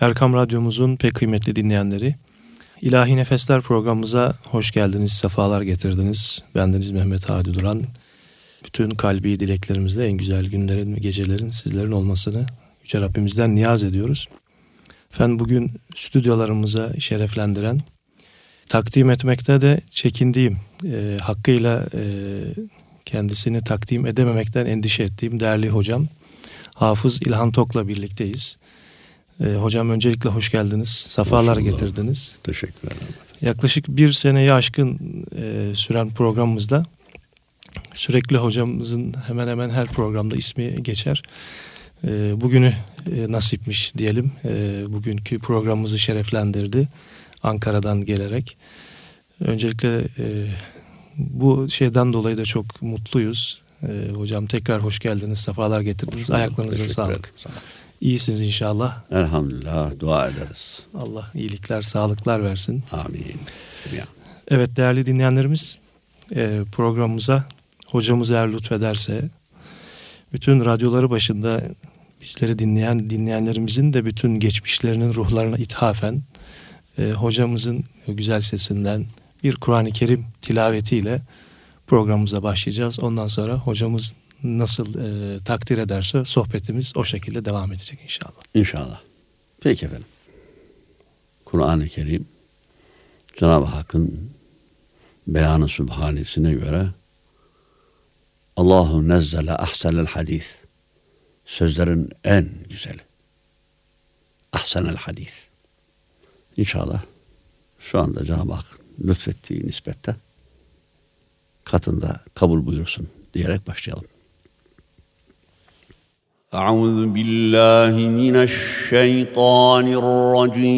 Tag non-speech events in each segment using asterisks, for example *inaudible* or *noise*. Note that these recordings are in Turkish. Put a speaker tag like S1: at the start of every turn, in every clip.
S1: Erkam Radyomuzun pek kıymetli dinleyenleri, İlahi Nefesler programımıza hoş geldiniz, sefalar getirdiniz. Bendeniz Mehmet Hadi Duran. Bütün kalbi dileklerimizle en güzel günlerin ve gecelerin sizlerin olmasını Yüce Rabbimizden niyaz ediyoruz. Efendim bugün stüdyolarımıza şereflendiren, takdim etmekte de çekindiğim, e, hakkıyla e, kendisini takdim edememekten endişe ettiğim değerli hocam Hafız İlhan Tok'la birlikteyiz. E, hocam öncelikle hoş geldiniz. Safalar hoş getirdiniz.
S2: Teşekkür ederim.
S1: Yaklaşık bir seneyi aşkın e, süren programımızda sürekli hocamızın hemen hemen her programda ismi geçer. E, bugünü e, nasipmiş diyelim. E, bugünkü programımızı şereflendirdi. Ankara'dan gelerek. Öncelikle e, bu şeyden dolayı da çok mutluyuz. E, hocam tekrar hoş geldiniz, sefalar getirdiniz. Ayaklarınıza sağlık. Sağ İyisiniz inşallah.
S2: Elhamdülillah dua ederiz.
S1: Allah iyilikler, sağlıklar versin.
S2: Amin.
S1: Evet değerli dinleyenlerimiz e, programımıza hocamız eğer lütfederse bütün radyoları başında bizleri dinleyen dinleyenlerimizin de bütün geçmişlerinin ruhlarına ithafen e, hocamızın güzel sesinden bir Kur'an-ı Kerim tilavetiyle programımıza başlayacağız. Ondan sonra hocamız nasıl e, takdir ederse sohbetimiz o şekilde devam edecek inşallah.
S2: İnşallah. Peki efendim. Kur'an-ı Kerim Cenab-ı Hakk'ın beyanı sübhanesine göre Allahu nezzele ahsenel hadis sözlerin en güzeli. Ahsenel hadis. İnşallah şu anda Cenab-ı Hak lütfettiği nispette katında kabul buyursun diyerek başlayalım. أعوذ بالله من الشيطان الرجيم.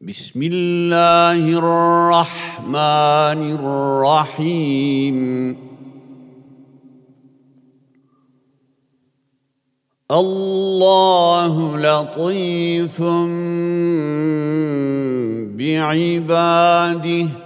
S2: بسم الله الرحمن الرحيم. الله لطيف بعباده.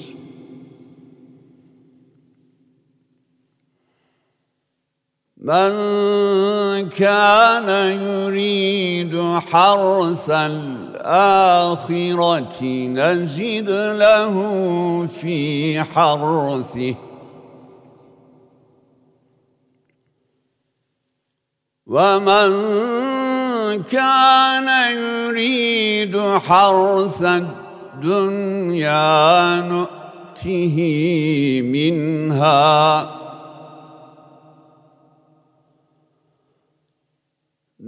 S2: من كان يريد حرث الآخرة نزد له في حرثه. ومن كان يريد حرث الدنيا نؤته منها.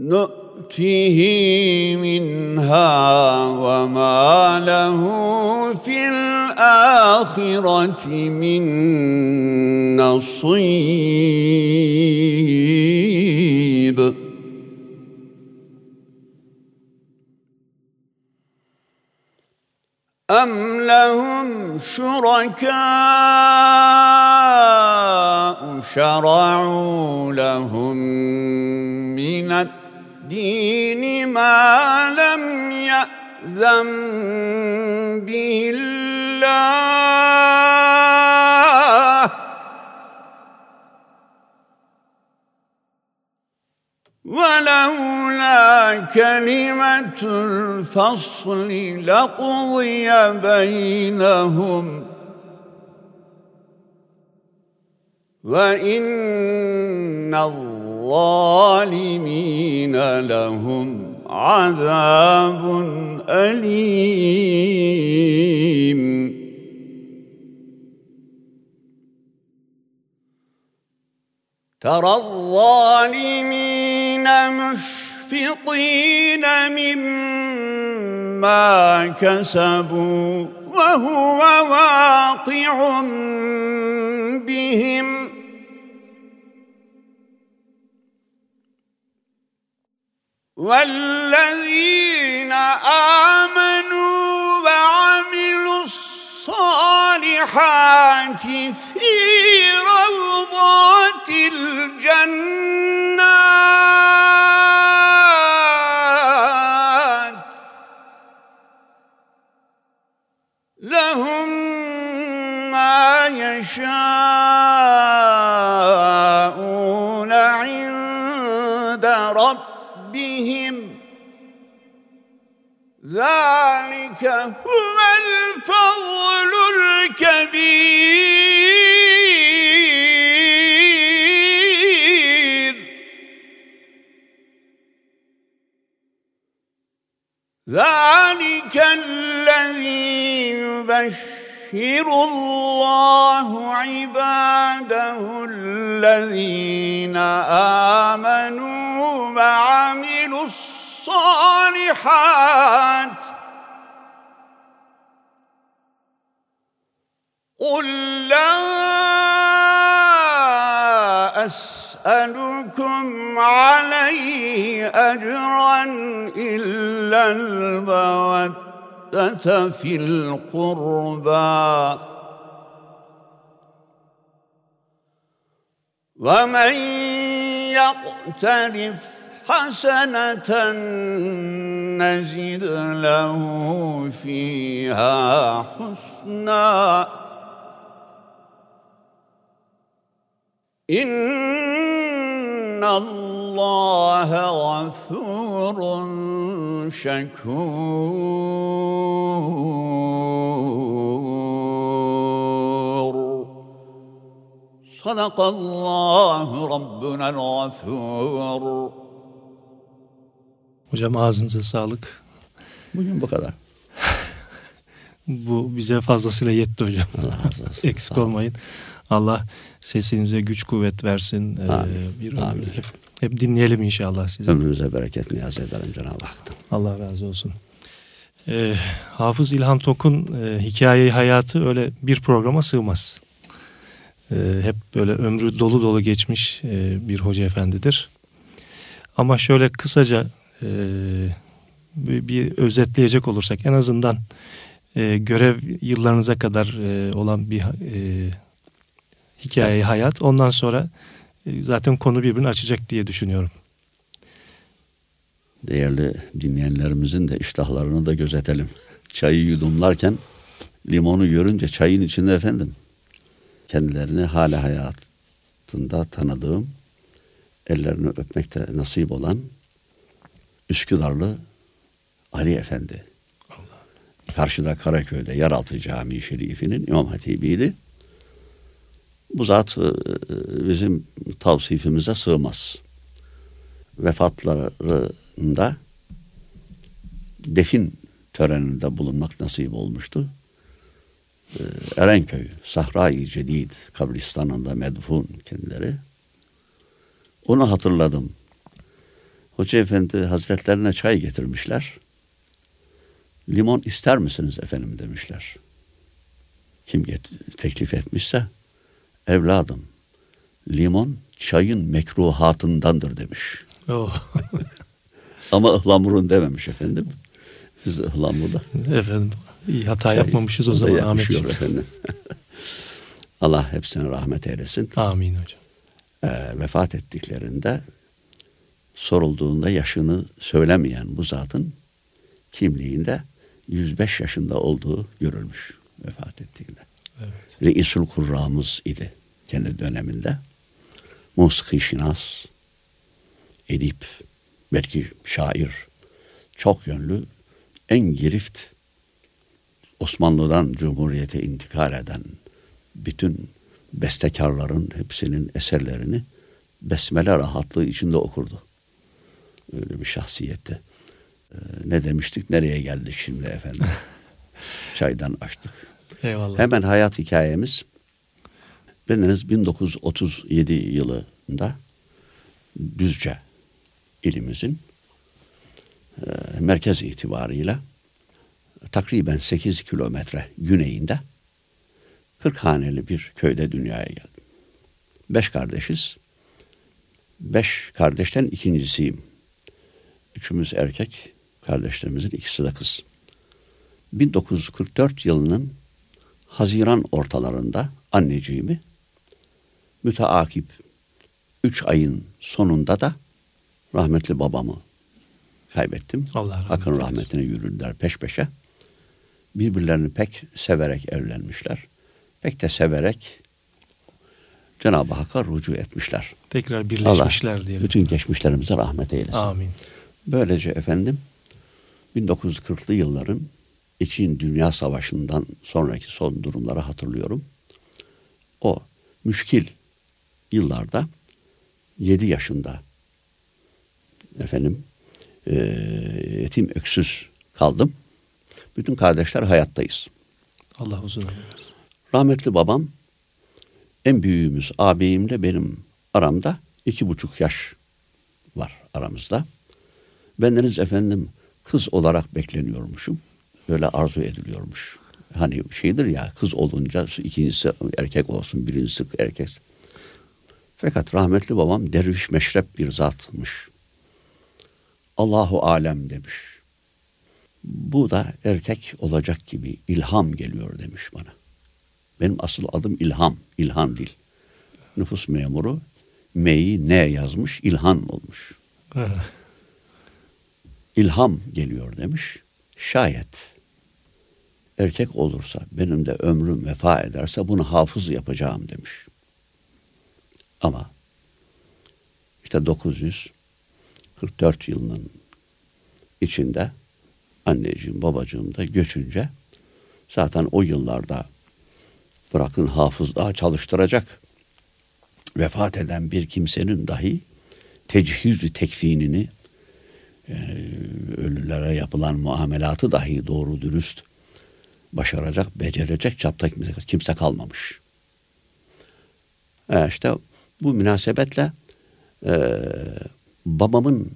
S2: نؤته منها وما له في الآخرة من نصيب. أم لهم شركاء شرعوا لهم من الدين ما لم يأذن به الله. ولولا كلمة الفصل لقضي بينهم. وإن الظالمين لهم عذاب أليم. ترى الظالمين مشفقين مما كسبوا وهو واقع بهم.
S3: والذين آمنوا وعملوا الصالحات في روضات الجنات لهم ما يشاءون ذلك هو الفضل الكبير. ذلك الذي يبشر الله عباده الذين آمنوا وعملوا الصالحات قل لا أسألكم عليه أجرا إلا المودة في القربى. ومن يقترف حسنة نزد له فيها حسنا. İnna Allaha gafurun şekur. Sadakallahu Rabbunel gafur.
S1: Hocam ağzınıza sağlık.
S2: Bugün bu kadar. *laughs*
S1: Bu bize fazlasıyla yetti hocam.
S2: Allah razı olsun. *laughs*
S1: Eksik olmayın. Allah sesinize güç kuvvet versin. Ee,
S2: Amin.
S1: bir
S2: Amin.
S1: hep, hep dinleyelim inşallah sizi.
S2: Ömrümüze bereket niyaz ederim Cenab-ı Hak'tan.
S1: Allah razı olsun. Ee, Hafız İlhan Tok'un e, hikayeyi hayatı öyle bir programa sığmaz. Ee, hep böyle ömrü dolu dolu geçmiş e, bir hoca efendidir. Ama şöyle kısaca e, bir, bir özetleyecek olursak en azından e, görev yıllarınıza kadar e, olan bir e, hikayeyi hayat ondan sonra e, zaten konu birbirini açacak diye düşünüyorum.
S2: Değerli dinleyenlerimizin de iştahlarını da gözetelim. Çayı yudumlarken limonu görünce çayın içinde efendim kendilerini hala hayatında tanıdığım ellerini öpmekte nasip olan Üsküdarlı Ali Efendi. Karşıda Karaköy'de Yeraltı Camii Şerifi'nin İmam Hatibiydi. Bu zat e, bizim tavsifimize sığmaz. Vefatlarında defin töreninde bulunmak nasip olmuştu. Ee, Erenköy, Sahra-i Cedid kabristanında medfun kendileri. Onu hatırladım. Hoca Efendi Hazretlerine çay getirmişler. Limon ister misiniz efendim demişler. Kim teklif etmişse evladım limon çayın mekruhatındandır demiş.
S1: Oh. *laughs*
S2: Ama ıhlamurun dememiş efendim. Biz ıhlamurda
S1: Efendim iyi hata yapmamışız o zaman Ahmetciğim.
S2: efendim. *laughs* Allah hepsine rahmet eylesin.
S1: Amin hocam.
S2: Ee, vefat ettiklerinde sorulduğunda yaşını söylemeyen bu zatın kimliğinde 105 yaşında olduğu görülmüş vefat ettiğinde.
S1: Evet.
S2: Reisul Kurramız idi kendi döneminde. Musiki şinas, edip, belki şair, çok yönlü, en girift Osmanlı'dan Cumhuriyete intikal eden bütün bestekarların hepsinin eserlerini besmele rahatlığı içinde okurdu. Öyle bir şahsiyetti. Ee, ne demiştik, nereye geldik şimdi efendim? *laughs* Çaydan açtık.
S1: Eyvallah.
S2: Hemen hayat hikayemiz bendeniz 1937 yılında Düzce ilimizin e, merkez itibarıyla takriben 8 kilometre güneyinde 40 haneli bir köyde dünyaya geldim. Beş kardeşiz. Beş kardeşten ikincisiyim. Üçümüz erkek, kardeşlerimizin ikisi de kız. 1944 yılının Haziran ortalarında anneciğimi müteakip üç ayın sonunda da rahmetli babamı kaybettim.
S1: Allah rahmet eylesin.
S2: rahmetine yürüdüler peş peşe. Birbirlerini pek severek evlenmişler. Pek de severek Cenab-ı Hakk'a rücu etmişler.
S1: Tekrar birleşmişler diyelim.
S2: Bütün geçmişlerimize rahmet eylesin.
S1: Amin.
S2: Böylece efendim 1940'lı yılların İkinci Dünya Savaşı'ndan sonraki son durumları hatırlıyorum. O müşkil yıllarda 7 yaşında efendim eee, yetim öksüz kaldım. Bütün kardeşler hayattayız.
S1: Allah uzun versin.
S2: Rahmetli babam en büyüğümüz ağabeyimle benim aramda iki buçuk yaş var aramızda. Bendeniz efendim kız olarak bekleniyormuşum. Böyle arzu ediliyormuş. Hani şeydir ya kız olunca ikincisi erkek olsun birincisi erkek. Fakat rahmetli babam derviş meşrep bir zatmış. Allahu alem demiş. Bu da erkek olacak gibi ilham geliyor demiş bana. Benim asıl adım İlham, İlhan değil. Nüfus memuru M'yi ne yazmış, İlhan olmuş. *laughs* İlham geliyor demiş. Şayet erkek olursa benim de ömrüm vefa ederse bunu hafız yapacağım demiş. Ama işte 944 yılının içinde anneciğim babacığım da göçünce zaten o yıllarda bırakın hafızlığa çalıştıracak vefat eden bir kimsenin dahi tecihüzü tekfinini yani ölülere yapılan muamelatı dahi doğru dürüst başaracak, becerecek çapta kimse, kimse kalmamış. E işte bu münasebetle e, babamın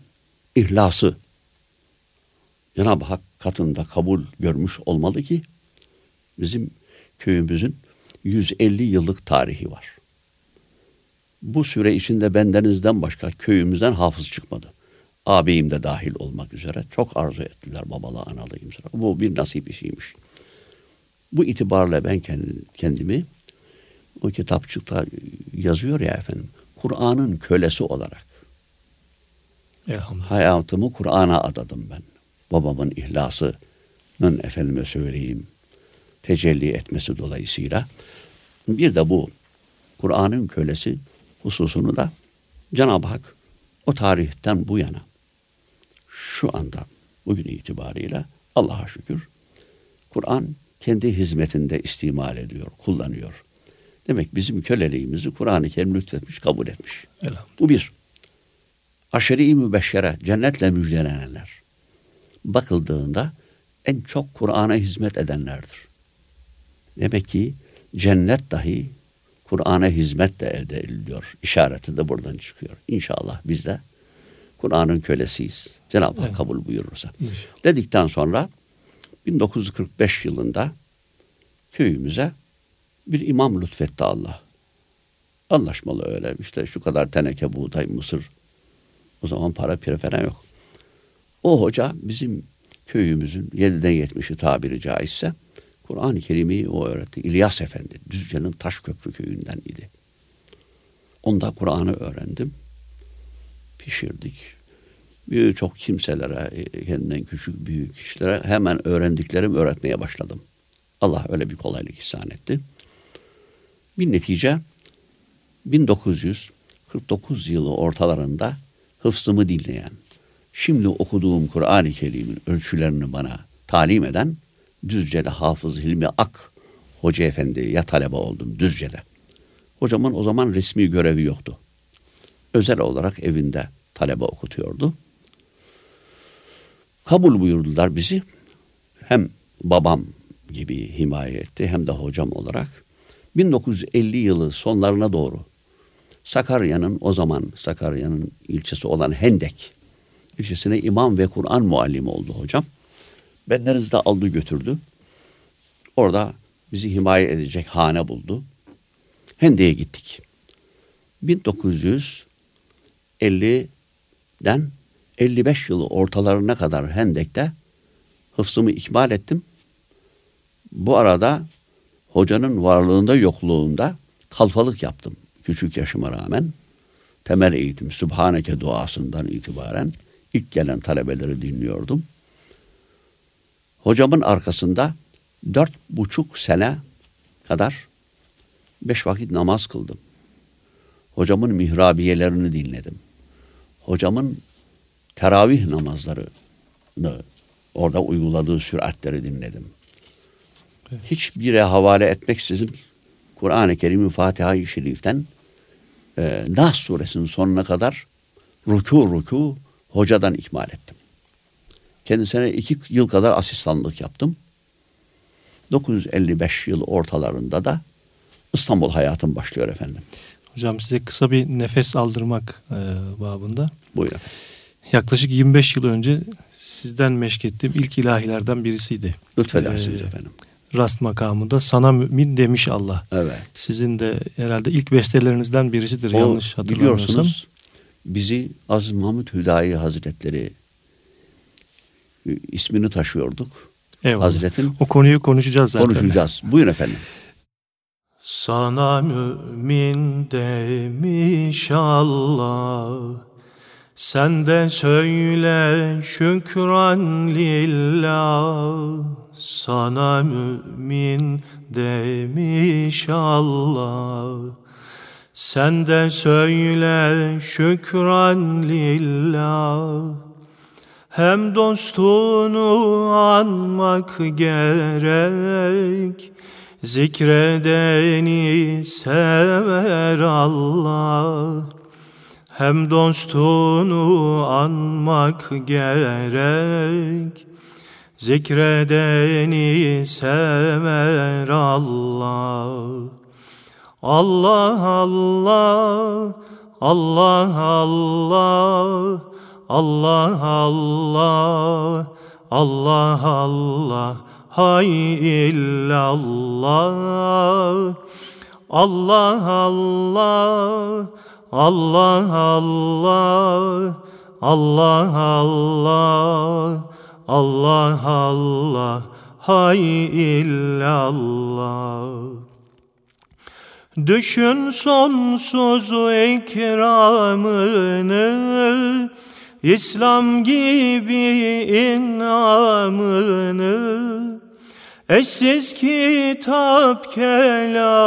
S2: ihlası Cenab-ı Hak katında kabul görmüş olmalı ki bizim köyümüzün 150 yıllık tarihi var. Bu süre içinde bendenizden başka köyümüzden hafız çıkmadı. Ağabeyim de dahil olmak üzere çok arzu ettiler babalı analı kimse. Bu bir nasip işiymiş. Bu itibarla ben kendimi o kitapçıkta yazıyor ya efendim Kur'an'ın kölesi olarak
S1: Elhamdülillah.
S2: hayatımı Kur'an'a adadım ben. Babamın ihlasının efendime söyleyeyim tecelli etmesi dolayısıyla bir de bu Kur'an'ın kölesi hususunu da Cenab-ı Hak o tarihten bu yana şu anda bugün itibariyle Allah'a şükür Kur'an kendi hizmetinde istimal ediyor, kullanıyor. Demek bizim köleliğimizi Kur'an-ı Kerim lütfetmiş, kabul etmiş. Bu bir. Aşeri-i mübeşşere, cennetle müjdelenenler. Bakıldığında en çok Kur'an'a hizmet edenlerdir. Demek ki cennet dahi Kur'an'a hizmet de elde ediliyor. İşareti de buradan çıkıyor. İnşallah biz de Kur'an'ın kölesiyiz. Cenab-ı Hak
S1: Evet.
S2: kabul buyurursa.
S1: İnşallah.
S2: Dedikten sonra 1945 yılında köyümüze bir imam lütfetti Allah. Anlaşmalı öyle işte şu kadar teneke buğday, mısır. O zaman para pire falan yok. O hoca bizim köyümüzün 7'den 70'i tabiri caizse Kur'an-ı Kerim'i o öğretti. İlyas Efendi Düzce'nin Taşköprü köyünden idi. Onda Kur'an'ı öğrendim. Pişirdik. Birçok kimselere, e, kendinden küçük büyük kişilere hemen öğrendiklerim öğretmeye başladım. Allah öyle bir kolaylık ihsan etti. Bir netice 1949 yılı ortalarında hıfzımı dinleyen, şimdi okuduğum Kur'an-ı Kerim'in ölçülerini bana talim eden Düzce'de Hafız Hilmi Ak Hoca Efendi'ye talebe oldum Düzce'de. Hocamın o zaman resmi görevi yoktu. Özel olarak evinde talebe okutuyordu. Kabul buyurdular bizi. Hem babam gibi himaye etti hem de hocam olarak. 1950 yılı sonlarına doğru Sakarya'nın o zaman Sakarya'nın ilçesi olan Hendek ilçesine imam ve Kur'an muallimi oldu hocam. Bendeniz de aldı götürdü. Orada bizi himaye edecek hane buldu. Hendek'e gittik. 1950'den 55 yılı ortalarına kadar Hendek'te hıfzımı ikmal ettim. Bu arada hocanın varlığında yokluğunda kalfalık yaptım küçük yaşıma rağmen. Temel eğitim Sübhaneke duasından itibaren ilk gelen talebeleri dinliyordum. Hocamın arkasında dört buçuk sene kadar beş vakit namaz kıldım. Hocamın mihrabiyelerini dinledim. Hocamın teravih namazlarını orada uyguladığı süratleri dinledim. Hiçbire havale etmeksizin Kur'an-ı Kerim'in Fatiha-i Şerif'ten e, Nas suresinin sonuna kadar ruku ruku hocadan ikmal ettim. Kendisine iki yıl kadar asistanlık yaptım. 955 yıl ortalarında da İstanbul hayatım başlıyor efendim.
S1: Hocam size kısa bir nefes aldırmak e, babında.
S2: Buyurun efendim.
S1: Yaklaşık 25 yıl önce sizden meşk ettiğim ilk ilahilerden birisiydi.
S2: Lütfedersiniz
S1: Ee,
S2: efendim.
S1: Rast makamında sana mümin demiş Allah.
S2: Evet.
S1: Sizin de herhalde ilk bestelerinizden birisidir
S2: O,
S1: yanlış hatırlamıyorsam.
S2: biliyorsunuz bizi Aziz Mahmut Hüdayi Hazretleri e, ismini taşıyorduk.
S1: Eyvallah.
S2: Hazretin
S1: O konuyu konuşacağız zaten.
S2: konuşacağız. *laughs* Buyurun efendim.
S1: Sana mümin demiş Allah Sen de söyle şükran lillah. Sana mümin demiş Allah. Sen de söyle şükran lillah. Hem dostunu anmak gerek Zikredeni sever Allah Hem dostunu anmak gerek Zikredeni sever Allah Allah Allah Allah. Allah Allah Allah Allah Allah hay illallah. Allah Allah Allah Allah Allah Allah Allah Allah hay illallah. Düşün sonsuz ikramını İslam gibi inamını. Eşsiz kitap kelamullah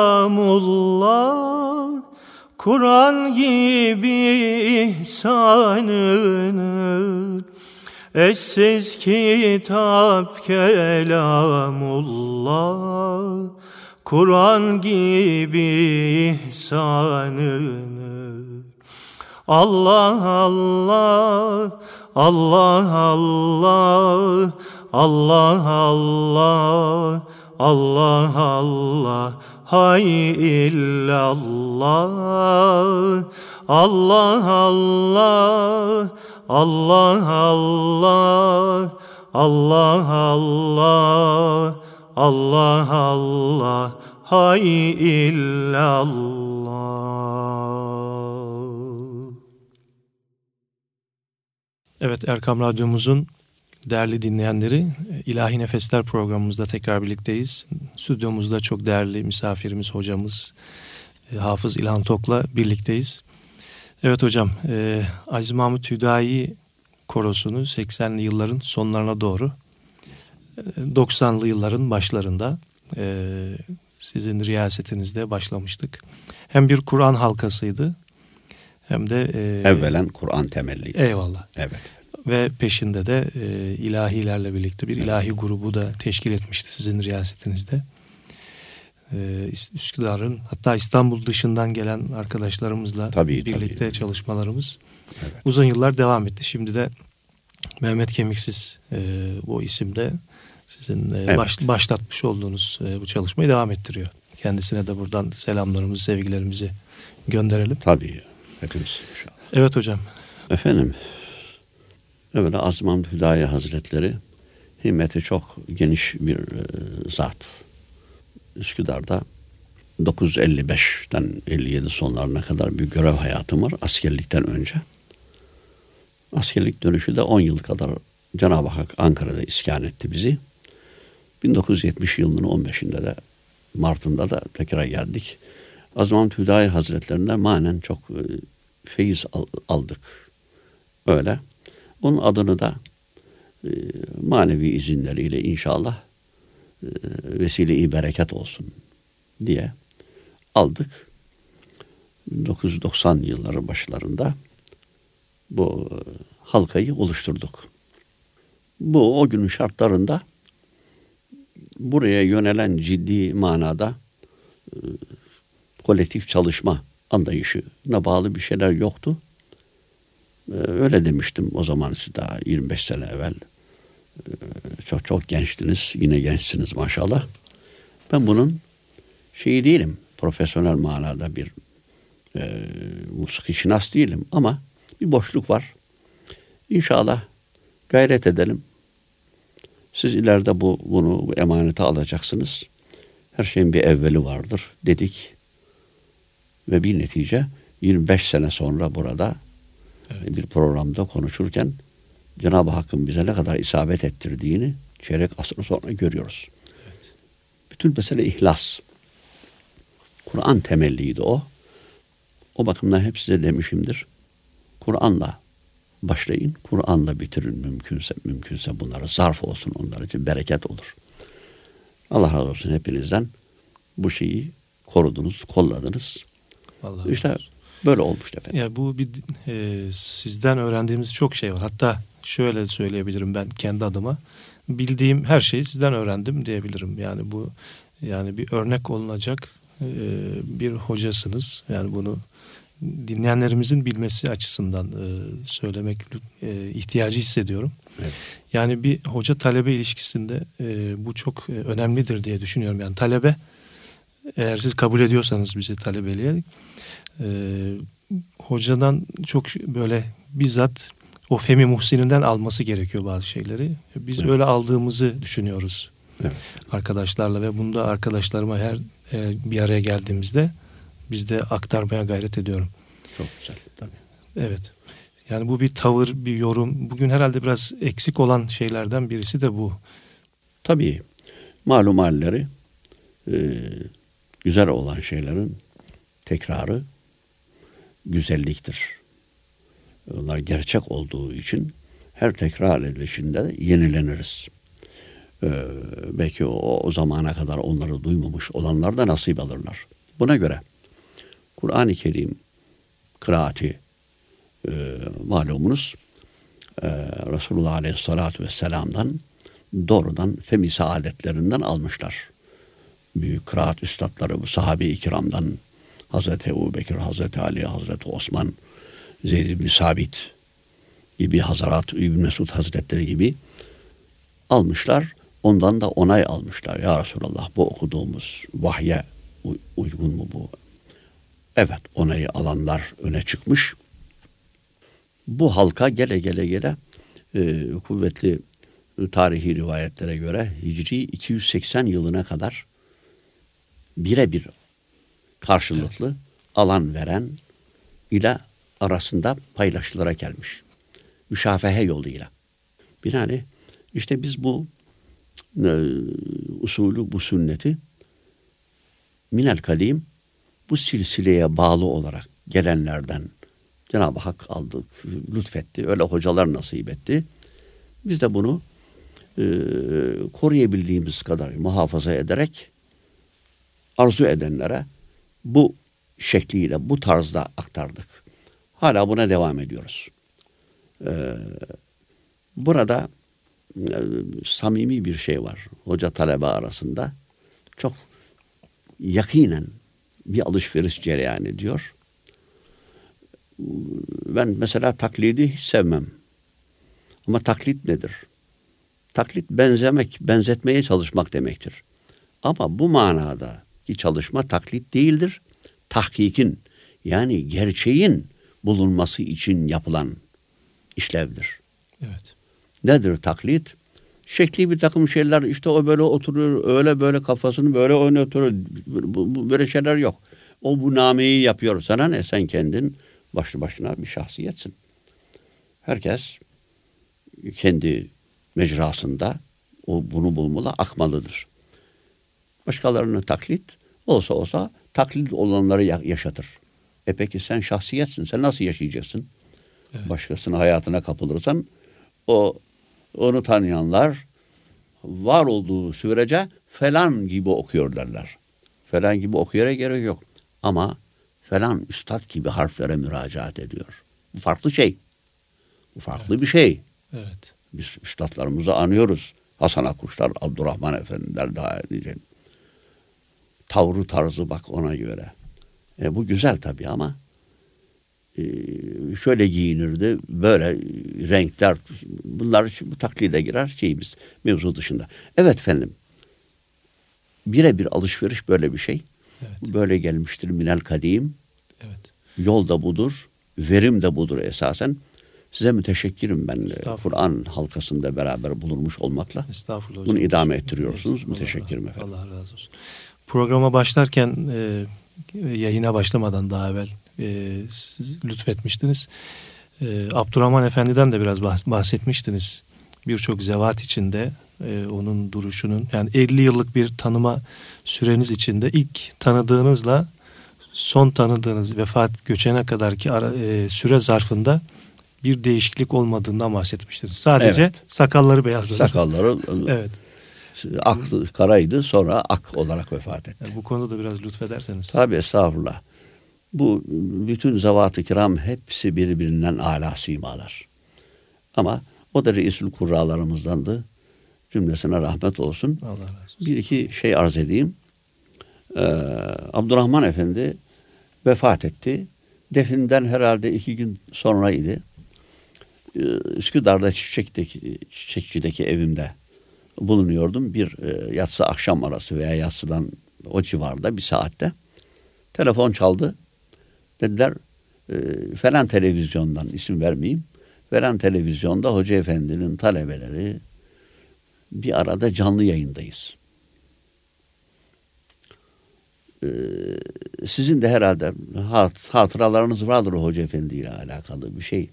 S1: Kur'an gibi ihsanını Eşsiz kitap kelamullah. Kur'an gibi ihsanını Allah Allah Allah Allah Allah Allah Allah Allah hay illallah Allah Allah Allah Allah Allah Allah Allah Allah. Hay illallah. Evet Erkam Radyomuzun değerli dinleyenleri İlahi Nefesler programımızda tekrar birlikteyiz. Stüdyomuzda çok değerli misafirimiz hocamız e, Hafız İlhan Tok'la birlikteyiz. Evet hocam e, Aziz Mahmut Hüdayi korosunu 80'li yılların sonlarına doğru e, 90'lı yılların başlarında e, sizin riyasetinizde başlamıştık. Hem bir Kur'an halkasıydı hem de... E,
S2: Evvelen Kur'an temelliydi.
S1: Eyvallah.
S2: Evet.
S1: Ve peşinde de e, ilahilerle birlikte bir ilahi grubu da teşkil etmişti sizin riyasetinizde. E, Üs- Üsküdar'ın hatta İstanbul dışından gelen arkadaşlarımızla
S2: Tabii,
S1: birlikte
S2: tabii.
S1: çalışmalarımız
S2: Evet.
S1: uzun yıllar devam etti. Şimdi de Mehmet Kemiksiz e, bu isimde sizin e,
S2: Evet.
S1: baş- başlatmış olduğunuz e, bu çalışmayı devam ettiriyor. Kendisine de buradan selamlarımızı, sevgilerimizi gönderelim.
S2: Tabii. Hepimiz inşallah.
S1: Evet hocam.
S2: Efendim, Azim Hamd Hüdayi Hazretleri himmeti çok geniş bir e, zat. Üsküdar'da 955'ten 57 sonlarına kadar bir görev hayatım var askerlikten önce. Askerlik dönüşü de 10 yıl kadar Cenab-ı Hak Ankara'da iskan etti bizi. 1970 yılının 15'inde de Mart'ında da tekrar geldik. O zaman Hüdayi Hazretlerinden manen çok e, feyiz aldık. Öyle. Onun adını da e, manevi izinleriyle inşallah e, vesile-i bereket olsun diye aldık. 1990 yılları başlarında bu halkayı oluşturduk. Bu o günün şartlarında buraya yönelen ciddi manada e, kolektif çalışma anlayışına bağlı bir şeyler yoktu. E, öyle demiştim o zaman siz daha 25 sene evvel. E, çok çok gençtiniz. Yine gençsiniz maşallah. Ben bunun şeyi değilim. Profesyonel manada bir e, musiki şinas değilim ama bir boşluk var. İnşallah gayret edelim. Siz ileride bu bunu bu emanete alacaksınız. Her şeyin bir evveli vardır dedik. Ve bir netice 25 sene sonra burada evet. bir programda konuşurken Cenab-ı Hakk'ın bize ne kadar isabet ettirdiğini çeyrek asır sonra görüyoruz. Evet. Bütün mesele ihlas. Kur'an temelliydi o. O bakımdan hep size demişimdir. Kur'an'la başlayın, Kur'an'la bitirin mümkünse mümkünse bunlara zarf olsun onlar için bereket olur. Allah razı olsun hepinizden bu şeyi korudunuz, kolladınız. Allah işte olsun. Böyle olmuş efendim.
S1: Ya bu bir e, sizden öğrendiğimiz çok şey var. Hatta şöyle söyleyebilirim ben kendi adıma. Bildiğim her şeyi sizden öğrendim diyebilirim. Yani bu yani bir örnek olunacak e, bir hocasınız. Yani bunu dinleyenlerimizin bilmesi açısından e, söylemek e, ihtiyacı hissediyorum. Evet. Yani bir hoca talebe ilişkisinde e, bu çok e, önemlidir diye düşünüyorum. Yani talebe eğer siz kabul ediyorsanız bizi talebeliğe e, hocadan çok böyle bizzat o Femi Muhsin'inden alması gerekiyor bazı şeyleri. Biz evet. öyle aldığımızı düşünüyoruz evet. arkadaşlarla ve bunda arkadaşlarıma her e, bir araya geldiğimizde biz de aktarmaya gayret ediyorum.
S2: Çok güzel tabii.
S1: Evet. Yani bu bir tavır, bir yorum. Bugün herhalde biraz eksik olan şeylerden birisi de bu.
S2: Tabii. Malum halleri e, güzel olan şeylerin tekrarı güzelliktir. Onlar gerçek olduğu için her tekrar edilişinde yenileniriz. Ee, belki o, o zamana kadar onları duymamış olanlar da nasip alırlar. Buna göre Kur'an-ı Kerim kıraati e, malumunuz e, Resulullah Aleyhisselatü Vesselam'dan doğrudan femi saadetlerinden almışlar. Büyük kıraat üstadları bu sahabe-i kiramdan Hazreti Ebu Bekir, Hazreti Ali, Hazreti Osman, Zeyd bin Sabit gibi Hazarat İbn Mesud Hazretleri gibi almışlar. Ondan da onay almışlar. Ya Resulallah bu okuduğumuz vahye uygun mu bu? Evet onayı alanlar öne çıkmış. Bu halka gele gele gele e, kuvvetli tarihi rivayetlere göre Hicri 280 yılına kadar birebir karşılıklı evet. alan veren ile arasında paylaşılarak gelmiş. Müşafehe yoluyla. Binaenaleyh işte biz bu e, usulü, bu sünneti minel kadim bu silsileye bağlı olarak gelenlerden Cenab-ı Hak aldı, lütfetti. Öyle hocalar nasip etti. Biz de bunu e, koruyabildiğimiz kadar muhafaza ederek arzu edenlere bu şekliyle, bu tarzda aktardık. Hala buna devam ediyoruz. Ee, burada e, samimi bir şey var. Hoca talebe arasında çok yakinen bir alışveriş cereyan ediyor. Ben mesela taklidi hiç sevmem. Ama taklit nedir? Taklit benzemek, benzetmeye çalışmak demektir. Ama bu manada ki çalışma taklit değildir. Tahkikin yani gerçeğin bulunması için yapılan işlevdir.
S1: Evet.
S2: Nedir taklit? Şekli bir takım şeyler işte o böyle oturuyor öyle böyle kafasını böyle oynatıyor. Böyle şeyler yok. O bu nameyi yapıyor. Sana ne? Sen kendin başlı başına bir şahsiyetsin. Herkes kendi mecrasında o bunu bulmalı, akmalıdır. Başkalarını taklit olsa olsa taklit olanları ya- yaşatır. E peki sen şahsiyetsin. Sen nasıl yaşayacaksın?
S1: Evet.
S2: Başkasının hayatına kapılırsan o onu tanıyanlar var olduğu sürece falan gibi okuyor derler. Falan gibi okuyara gerek yok. Ama falan üstad gibi harflere müracaat ediyor. Bu farklı şey. Bu farklı bir şey.
S1: Evet.
S2: Biz üstadlarımızı anıyoruz. Hasan Akuşlar, Abdurrahman Efendiler daha nice. Tavrı tarzı bak ona göre. E, bu güzel tabii ama e, şöyle giyinirdi, böyle renkler, bunlar bu taklide girer şeyimiz, mevzu dışında. Evet efendim, birebir alışveriş böyle bir şey.
S1: Evet.
S2: Böyle gelmiştir minel kadim.
S1: Evet.
S2: Yol da budur, verim de budur esasen. Size müteşekkirim ben e. Kur'an halkasında beraber bulunmuş olmakla.
S1: Estağfurullah
S2: Bunu
S1: hocam.
S2: idame ettiriyorsunuz. Müteşekkirim efendim.
S1: Allah razı olsun. Programa başlarken e, yayına başlamadan daha evvel e, siz lütfetmiştiniz. E, Abdurrahman Efendi'den de biraz bahs- bahsetmiştiniz. Birçok zevat içinde e, onun duruşunun yani 50 yıllık bir tanıma süreniz içinde ilk tanıdığınızla son tanıdığınız vefat göçene kadarki ara, e, süre zarfında bir değişiklik olmadığından bahsetmiştiniz. Sadece
S2: Evet.
S1: sakalları beyazladı.
S2: Sakalları *laughs*
S1: Evet.
S2: Ak, karaydı sonra ak olarak vefat etti.
S1: Yani bu konuda biraz lütfederseniz.
S2: Tabi estağfurullah. Bu bütün zavat-ı kiram hepsi birbirinden ala simalar. Ama o da reisül kurralarımızdandı. Cümlesine rahmet olsun.
S1: Allah razı olsun.
S2: Bir iki şey arz edeyim. Ee, Abdurrahman Efendi vefat etti. Definden herhalde iki gün sonraydı. Ee, Üsküdar'da Çiçek'teki, Çiçekçi'deki evimde bulunuyordum. Bir e, yatsı akşam arası veya yatsıdan o civarda bir saatte. Telefon çaldı. Dediler e, falan televizyondan isim vermeyeyim. Falan televizyonda Hoca Efendi'nin talebeleri bir arada canlı yayındayız. Ee, sizin de herhalde hat, hatıralarınız vardır Hoca Efendi ile alakalı bir şey.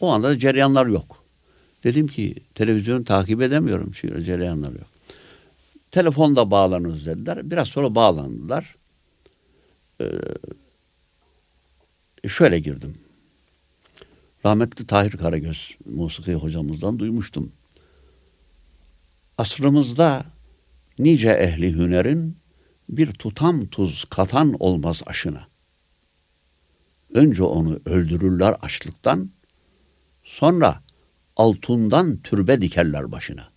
S2: O anda da cereyanlar yok. Dedim ki televizyon takip edemiyorum çünkü cereyanlar yok. Telefonda bağlanırız dediler. Biraz sonra bağlandılar. Ee, şöyle girdim. Rahmetli Tahir Karagöz musiki hocamızdan duymuştum. Asrımızda nice ehli hünerin bir tutam tuz katan olmaz aşına. Önce onu öldürürler açlıktan, sonra altından türbe dikerler başına.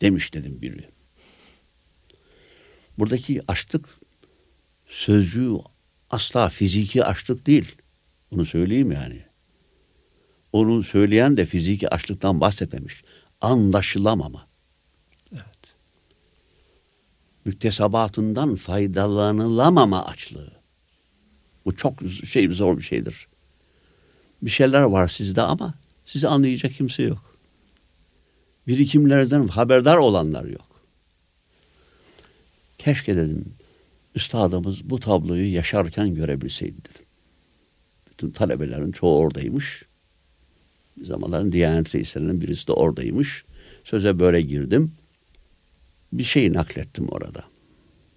S2: Demiş dedim biri. Buradaki açlık sözcüğü asla fiziki açlık değil. Bunu söyleyeyim yani. Onu söyleyen de fiziki açlıktan bahsetmemiş. Anlaşılamama.
S1: Evet.
S2: müktesebatından faydalanılamama açlığı. Bu çok şey zor bir şeydir. Bir şeyler var sizde ama sizi anlayacak kimse yok. Birikimlerden haberdar olanlar yok. Keşke dedim üstadımız bu tabloyu yaşarken görebilseydi dedim. Bütün talebelerin çoğu oradaymış. Bir zamanların Diyanet reislerinden birisi de oradaymış. Söze böyle girdim bir şey naklettim orada.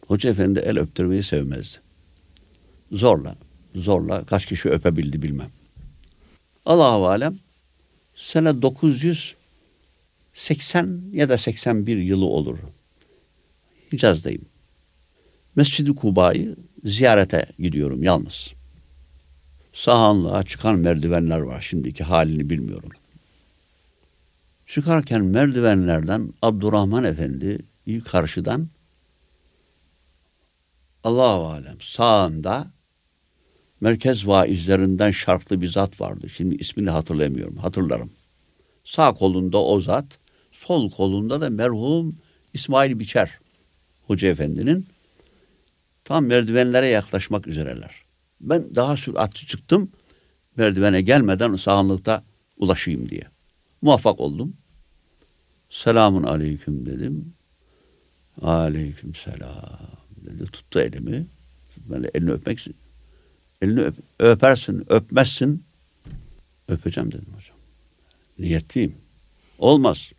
S2: Hoca efendi el öptürmeyi sevmezdi. Zorla, zorla kaç kişi öpebildi bilmem. Allahu alem sene 980 ya da 81 yılı olur. Hicaz'dayım. Mescid-i Kuba'yı ziyarete gidiyorum yalnız. Sahanlığa çıkan merdivenler var. Şimdiki halini bilmiyorum. Çıkarken merdivenlerden Abdurrahman Efendi karşıdan Allahu alem sağında merkez vaizlerinden şarklı bir zat vardı. Şimdi ismini hatırlayamıyorum. Hatırlarım. Sağ kolunda o zat, sol kolunda da merhum İsmail Biçer Hoca Efendi'nin tam merdivenlere yaklaşmak üzereler. Ben daha süratli çıktım. Merdivene gelmeden sağlıkta ulaşayım diye. Muvaffak oldum. Selamun aleyküm dedim. Aleyküm selam dedi. Tuttu elimi. Ben de elini öpmek elini öp, öpersin, öpmezsin. Öpeceğim dedim hocam. niyetliyim. Olmaz.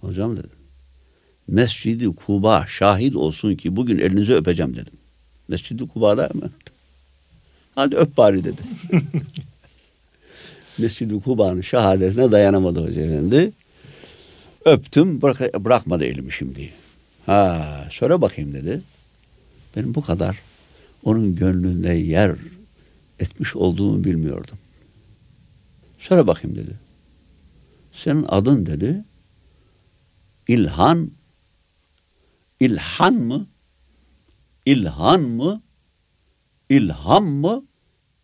S2: Hocam dedim. Mescidi Kuba şahit olsun ki bugün elinizi öpeceğim dedim. Mescidi Kuba'da hemen. Hadi öp bari dedi. *laughs* Mescid-i Kuba'nın şehadetine dayanamadı Hoca Efendi. Öptüm bırak, bırakmadı elimi şimdi. Ha söyle bakayım dedi. Benim bu kadar onun gönlünde yer etmiş olduğumu bilmiyordum. Söyle bakayım dedi. Senin adın dedi. İlhan. İlhan mı? İlhan mı? İlham mı?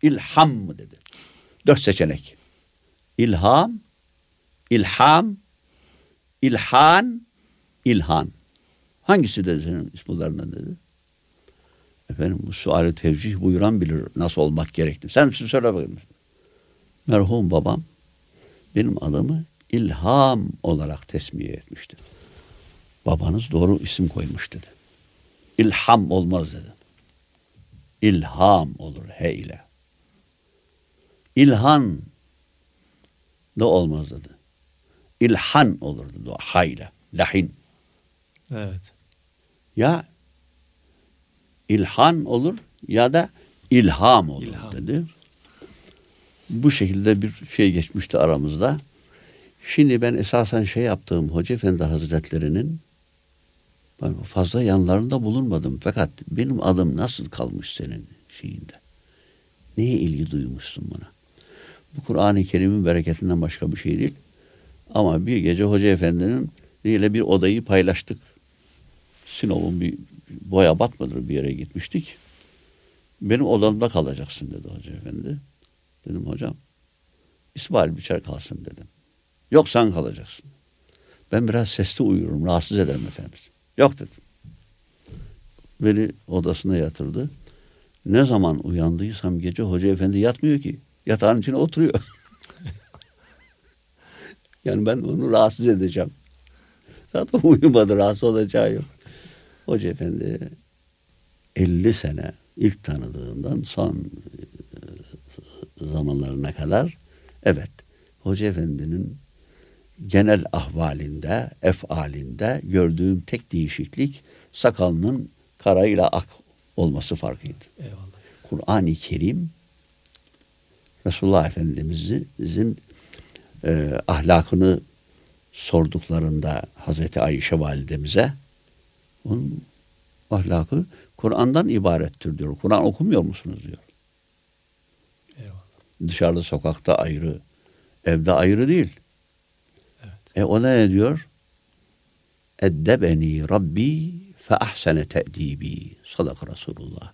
S2: İlham mı dedi. Dört seçenek. İlham, ilham, ilhan, ilhan. Hangisi dedi senin isimlerinden dedi. Efendim bu suali tevcih buyuran bilir nasıl olmak gerektiğini. Sen misin söyle bakayım. Merhum babam benim adımı ilham olarak tesmiye etmişti. Babanız doğru isim koymuş dedi. İlham olmaz dedi. İlham olur he ile. İlhan da olmaz dedi. İlhan olur dedi o hayla. Lahin.
S1: Evet.
S2: Ya ilhan olur ya da ilham olur
S1: İlham.
S2: dedi. Bu şekilde bir şey geçmişti aramızda. Şimdi ben esasen şey yaptığım Hoca Efendi Hazretleri'nin ben fazla yanlarında bulunmadım. Fakat benim adım nasıl kalmış senin şeyinde? Neye ilgi duymuşsun buna? Bu Kur'an-ı Kerim'in bereketinden başka bir şey değil. Ama bir gece Hoca Efendi'nin ile bir odayı paylaştık. Sinop'un bir boya batmadır bir yere gitmiştik. Benim odamda kalacaksın dedi Hoca Efendi. Dedim hocam İsmail Biçer kalsın dedim. Yok sen kalacaksın. Ben biraz sesli uyurum rahatsız ederim efendimiz. Yok dedim. Beni odasına yatırdı. Ne zaman uyandıysam gece Hoca Efendi yatmıyor ki. Yatağın içine oturuyor. *laughs* yani ben onu rahatsız edeceğim. Zaten uyumadı rahatsız olacağı yok. Hoca Efendi 50 sene ilk tanıdığımdan son e, zamanlarına kadar evet Hoca Efendi'nin genel ahvalinde, efalinde gördüğüm tek değişiklik sakalının karayla ak olması farkıydı.
S1: Eyvallah.
S2: Kur'an-ı Kerim Resulullah Efendimiz'in e, ahlakını sorduklarında Hazreti Ayşe validemize onun ahlakı Kur'an'dan ibarettir diyor. Kur'an okumuyor musunuz diyor.
S1: Eyvallah.
S2: Dışarıda sokakta ayrı, evde ayrı değil.
S1: Evet.
S2: E ona ne diyor? Eddebeni Rabbi fe ahsene te'dibi. Sadaka Resulullah.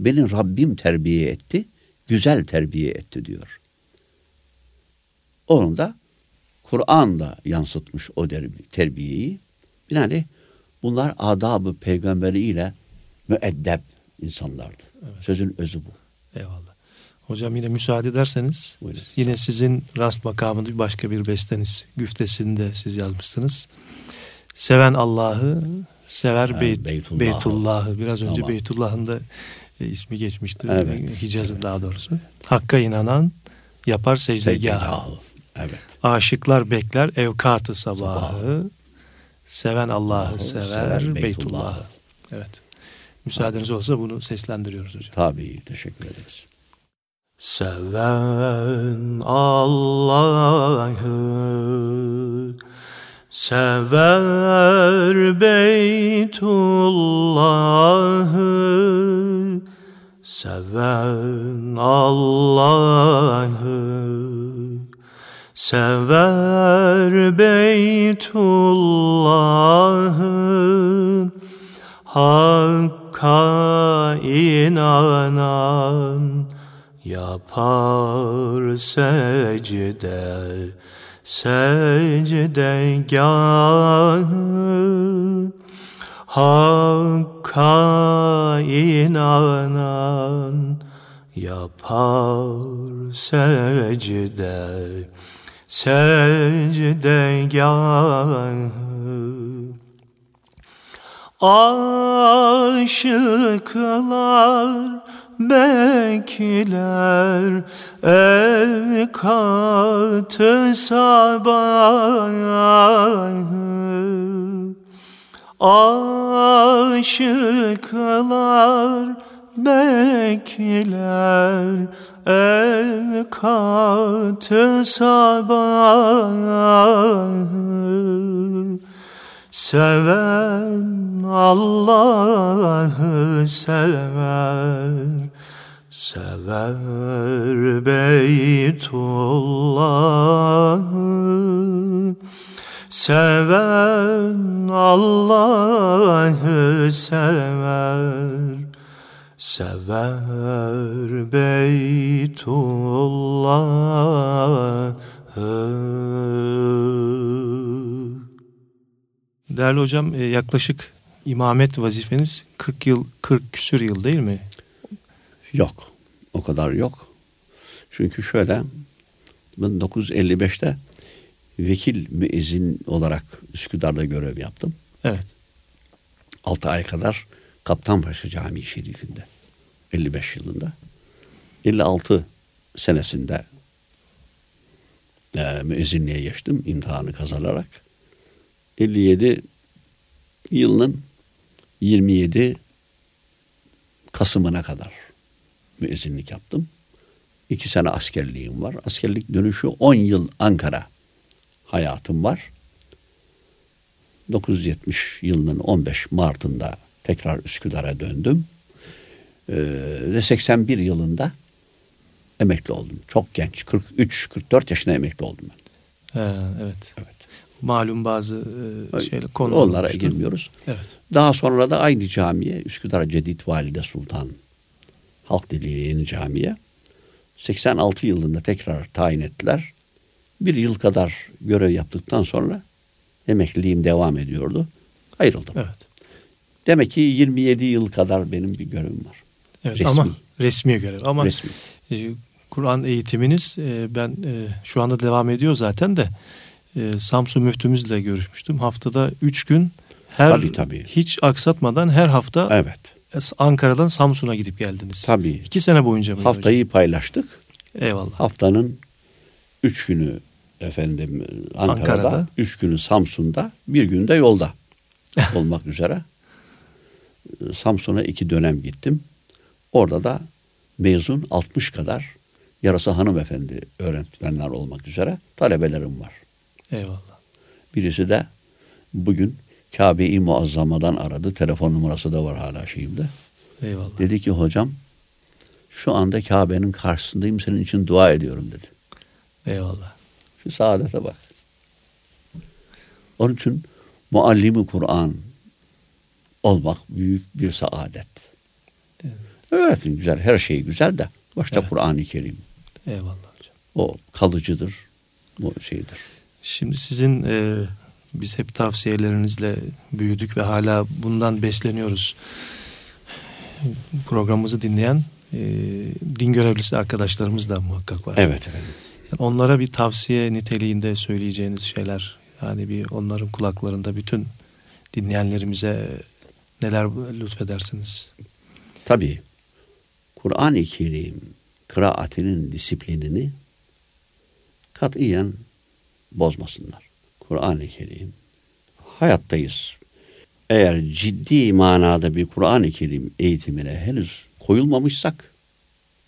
S2: Beni Rabbim terbiye etti, güzel terbiye etti diyor. Onun da Kur'an'la yansıtmış o terbiyeyi. Binaenaleyh bunlar adabı peygamberiyle müeddep insanlardı. Sözün özü bu.
S1: Eyvallah. Hocam yine müsaade ederseniz
S2: Buyurun.
S1: yine sizin rast makamında bir başka bir besteniz güftesini de siz yazmışsınız. Seven Allah'ı sever
S2: Ha,
S1: Beyt,
S2: Beytullah'ı.
S1: Beytullah'ı. Biraz önce
S2: Tamam.
S1: Beytullah'ın da e, ismi geçmişti.
S2: Evet.
S1: Hicaz'ın daha doğrusu. Hakka inanan yapar secdegahı.
S2: Secdegahı. Evet.
S1: Aşıklar bekler evkatı sabahı.
S2: Sabahı.
S1: Seven Allah'ı sever,
S2: sever
S1: Beytullah'ı.
S2: Beytullah'ı.
S1: Evet. Müsaadeniz olsa bunu seslendiriyoruz hocam.
S2: Tabii teşekkür ederiz.
S1: Seven Allah'ı sever Beytullah'ı seven Allah'ı sever Beytullah'ı Hakka inanan yapar secde secdegahı. Hakka inanan yapar secde secdegahı Aşıklar bekler Evkatı sabahı. Aşıklar bekler Evkatı sabahı. Seven Allah'ı sever Sever Beytullah'ı. Seven Allah'ı sever Sever Beytullah'ı Değerli hocam e, yaklaşık imamet vazifeniz 40 yıl 40 küsür yıl değil mi?
S2: Yok. O kadar yok. Çünkü şöyle ben 1955'te vekil müezzin olarak Üsküdar'da görev yaptım.
S1: Evet.
S2: 6 ay kadar Kaptanpaşa Camii Şerif'inde 55 yılında. 56 senesinde e, müezzinliğe geçtim imtihanı kazanarak. 57 yılının 27 Kasım'ına kadar müezzinlik yaptım. İki sene askerliğim var. Askerlik dönüşü 10 yıl Ankara hayatım var. 970 yılının 15 Mart'ında tekrar Üsküdar'a döndüm. Ee, ve 81 yılında emekli oldum. Çok genç. 43-44 yaşında emekli oldum ben.
S1: He, evet.
S2: Evet.
S1: Malum bazı e, şeyler konular
S2: Onlara
S1: olmuştu.
S2: girmiyoruz.
S1: Evet.
S2: Daha sonra da aynı camiye Üsküdar Cedid Valide Sultan Halk Dili Yeni Camiye 86 yılında tekrar tayin ettiler. Bir yıl kadar görev yaptıktan sonra emekliliğim devam ediyordu. Ayrıldım.
S1: Evet.
S2: Demek ki 27 yıl kadar benim bir görevim var.
S1: Evet
S2: Resmi.
S1: ama resmi görev. Ama
S2: Resmi.
S1: e, Kur'an eğitiminiz e, ben e, şu anda devam ediyor zaten de e, Samsun müftümüzle görüşmüştüm. Haftada 3 gün her
S2: Tabii, tabii.
S1: hiç aksatmadan her hafta
S2: Evet.
S1: Ankara'dan Samsun'a gidip geldiniz.
S2: Tabii.
S1: İki sene boyunca mı?
S2: Haftayı paylaştık.
S1: hocam? Eyvallah.
S2: Haftanın üç günü efendim Ankara'da,
S1: Ankara'da.
S2: üç günü Samsun'da, bir gün de yolda *laughs* olmak üzere. Ee, Samsun'a iki dönem gittim. Orada da mezun 60 kadar yarısı hanımefendi öğretmenler olmak üzere talebelerim var.
S1: Eyvallah.
S2: Birisi de bugün Kabe-i Muazzama'dan aradı. Telefon numarası da var hala şeyimde.
S1: Eyvallah.
S2: Dedi ki hocam şu anda Kabe'nin karşısındayım senin için dua ediyorum dedi.
S1: Eyvallah.
S2: Şu saadete bak. Onun için muallimi Kur'an olmak büyük bir saadet. Öğretin güzel, her şey güzel de başta
S1: Evet.
S2: Kur'an-ı Kerim.
S1: Eyvallah hocam.
S2: O kalıcıdır, o şeydir.
S1: Şimdi sizin e, biz hep tavsiyelerinizle büyüdük ve hala bundan besleniyoruz. Programımızı dinleyen e, din görevlisi arkadaşlarımız da muhakkak var.
S2: Evet efendim.
S1: Yani onlara bir tavsiye niteliğinde söyleyeceğiniz şeyler yani bir onların kulaklarında bütün dinleyenlerimize neler lütfedersiniz?
S2: Tabii Kur'an-ı Kerim kıraatinin disiplinini katiyen bozmasınlar. Kur'an-ı Kerim hayattayız. Eğer ciddi manada bir Kur'an-ı Kerim eğitimine henüz koyulmamışsak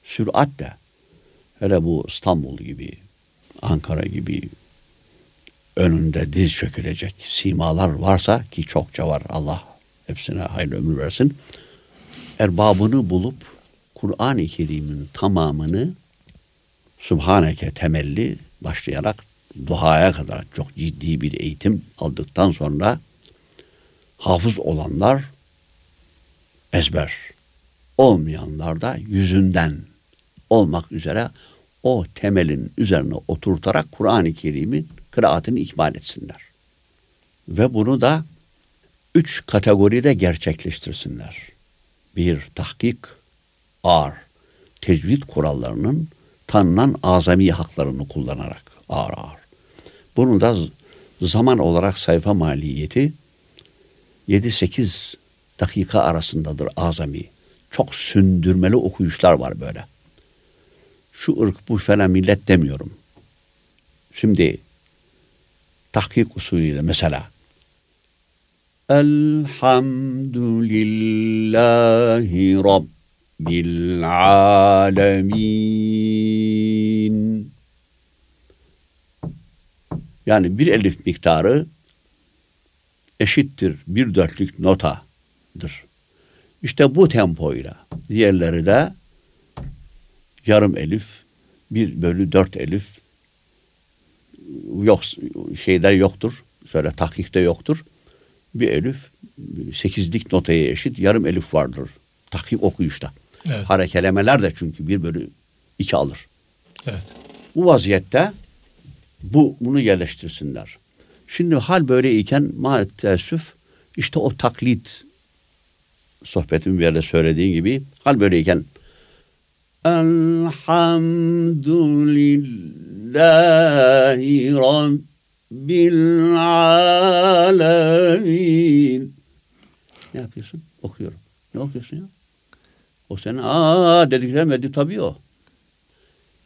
S2: süratle hele bu İstanbul gibi Ankara gibi önünde diz çökülecek simalar varsa ki çokça var Allah hepsine hayırlı ömür versin. Erbabını bulup Kur'an-ı Kerim'in tamamını Subhaneke temelli başlayarak duhaya kadar çok ciddi bir eğitim aldıktan sonra hafız olanlar ezber, olmayanlar da yüzünden olmak üzere o temelin üzerine oturtarak Kur'an-ı Kerim'in kıraatını ikmal etsinler. Ve bunu da üç kategoride gerçekleştirsinler. Bir, tahkik, ağır, tecvid kurallarının tanınan azami haklarını kullanarak ağır ağır. Bunun da zaman olarak sayfa maliyeti 7-8 dakika arasındadır azami. çok sündürmeli okuyuşlar var böyle. Şu ırk bu falan millet demiyorum. Şimdi tahkik usulüyle mesela Elhamdülillahi Rabbil alemin. Yani bir elif miktarı eşittir bir dörtlük notadır. İşte bu tempoyla diğerleri de yarım elif, bir bölü dört elif yok şeyler yoktur. Söyle tahkikte yoktur. Bir elif sekizlik notaya eşit yarım elif vardır. Tahkik okuyuşta.
S1: Evet.
S2: Harekelemeler de çünkü bir bölü iki alır.
S1: Evet.
S2: Bu vaziyette bu bunu yerleştirsinler. Şimdi hal böyleyken maalesef işte o taklit sohbetin bir yerde söylediğin gibi hal böyleyken Elhamdülillahi Rabbil Alemin Ne yapıyorsun? Okuyorum. Ne okuyorsun ya? O senin aa dediklerin verdi tabii o.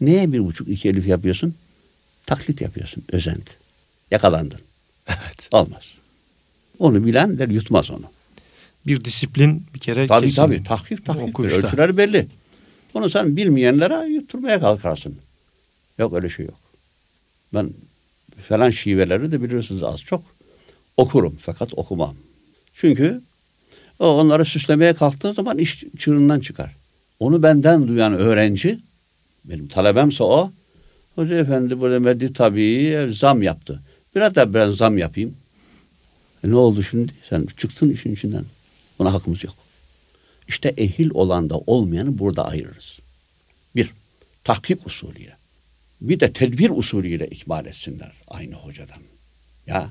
S2: Neye bir buçuk iki elif yapıyorsun? Taklit yapıyorsun. Özenti. Yakalandın.
S1: Evet.
S2: Olmaz. Onu bilenler yutmaz onu.
S1: Bir disiplin bir kere
S2: Tabii
S1: kesin.
S2: tabii. Tahkik tahkik.
S1: Okuyuşta.
S2: Ölçüler belli. Onu sen bilmeyenlere yutturmaya kalkarsın. Yok öyle şey yok. Ben falan şiveleri de biliyorsunuz az çok okurum fakat okumam. Çünkü o onları süslemeye kalktığı zaman iş çığırından çıkar. Onu benden duyan öğrenci, benim talebemse o, Hoca efendi bu demedi tabii zam yaptı. Biraz da biraz zam yapayım. E ne oldu şimdi? Sen çıktın işin içinden. Buna hakkımız yok. İşte ehil olan da olmayanı burada ayırırız. Bir, tahkik usulüyle. Bir de tedbir usulüyle ikmal etsinler aynı hocadan. Ya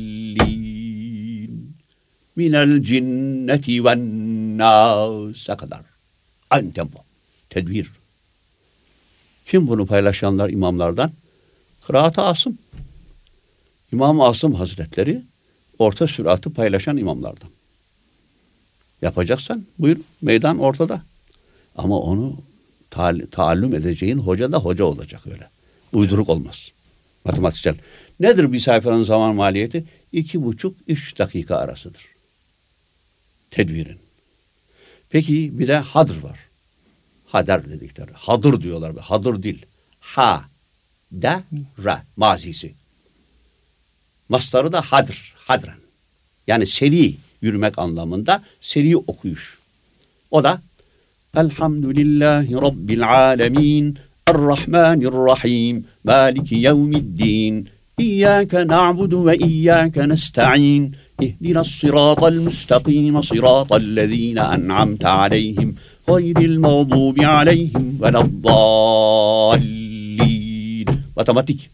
S2: Minel cinneti ven nâse kadar. Aynı tempo. Tedbir. Kim bunu paylaşanlar imamlardan? Kıraat-ı Asım. İmam Asım Hazretleri orta süratı paylaşan imamlardan. Yapacaksan buyur meydan ortada. Ama onu taal- taallüm edeceğin hoca da hoca olacak öyle. Uyduruk olmaz. Matematiksel. Nedir bir sayfanın zaman maliyeti? İki buçuk, üç dakika arasıdır. Tedvirin. Peki bir de hadır var. Hader dedikleri. Hadır diyorlar. Hadır değil. Ha, da, ra. Mazisi. Mastarı da hadr, hadren. Yani seri yürümek anlamında seri okuyuş. O da Elhamdülillahi Rabbil alemin Errahmanirrahim Maliki yevmiddin İyyâke na'budu ve iyyâke nesta'in İhdina sıratal müstakim sıratallezîne en'amte aleyhim Gayril mağdubi aleyhim veleddallin Matematik.